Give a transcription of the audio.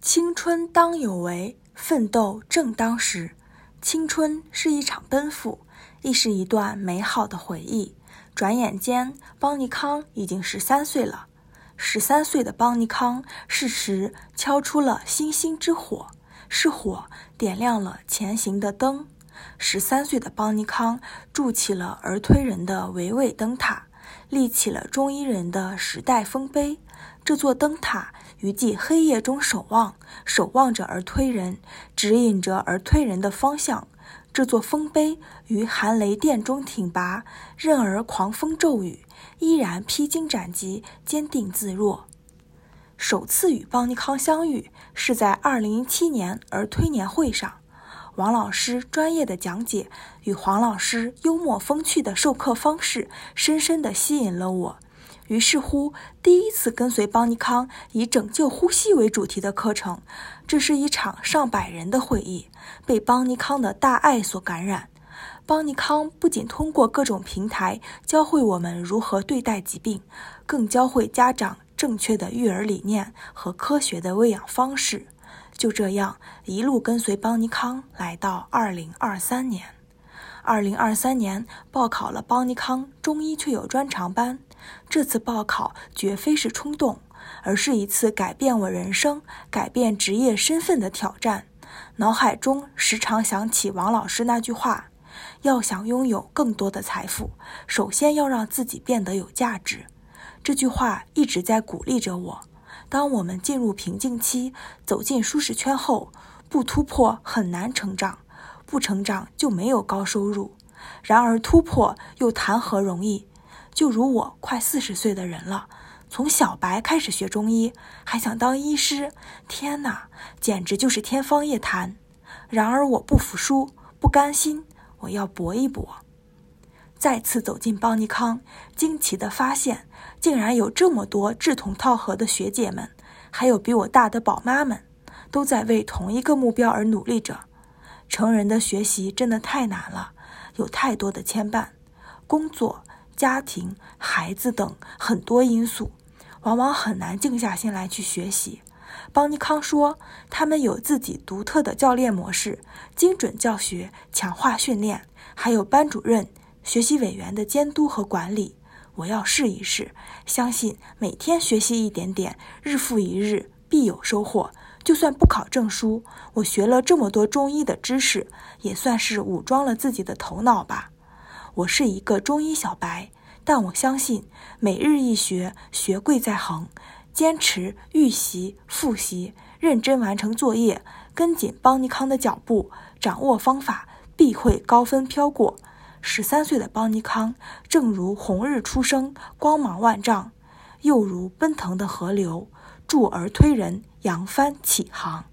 青春当有为，奋斗正当时。青春是一场奔赴，亦是一段美好的回忆。转眼间，邦尼康已经十三岁了。十三岁的邦尼康，适时敲出了星星之火，是火点亮了前行的灯。十三岁的邦尼康筑起了儿推人的维维灯塔，立起了中医人的时代丰碑。这座灯塔于既黑夜中守望，守望着而推人，指引着而推人的方向。这座丰碑于寒雷电中挺拔，任而狂风骤雨，依然披荆斩棘，坚定自若。首次与邦尼康相遇是在2017年儿推年会上，王老师专业的讲解与黄老师幽默风趣的授课方式，深深地吸引了我。于是乎，第一次跟随邦尼康以拯救呼吸为主题的课程，这是一场上百人的会议，被邦尼康的大爱所感染。邦尼康不仅通过各种平台教会我们如何对待疾病，更教会家长正确的育儿理念和科学的喂养方式。就这样，一路跟随邦尼康来到二零二三年。二零二三年报考了邦尼康中医确有专长班。这次报考绝非是冲动，而是一次改变我人生、改变职业身份的挑战。脑海中时常想起王老师那句话：“要想拥有更多的财富，首先要让自己变得有价值。”这句话一直在鼓励着我。当我们进入瓶颈期、走进舒适圈后，不突破很难成长，不成长就没有高收入。然而突破又谈何容易？就如我快四十岁的人了，从小白开始学中医，还想当医师，天哪，简直就是天方夜谭。然而我不服输，不甘心，我要搏一搏。再次走进邦尼康，惊奇地发现，竟然有这么多志同道合的学姐们，还有比我大的宝妈们，都在为同一个目标而努力着。成人的学习真的太难了，有太多的牵绊，工作。家庭、孩子等很多因素，往往很难静下心来去学习。邦尼康说，他们有自己独特的教练模式，精准教学、强化训练，还有班主任、学习委员的监督和管理。我要试一试，相信每天学习一点点，日复一日，必有收获。就算不考证书，我学了这么多中医的知识，也算是武装了自己的头脑吧。我是一个中医小白，但我相信每日一学，学贵在恒。坚持预习、复习，认真完成作业，跟紧邦尼康的脚步，掌握方法，必会高分飘过。十三岁的邦尼康，正如红日初升，光芒万丈；又如奔腾的河流，助儿推人，扬帆起航。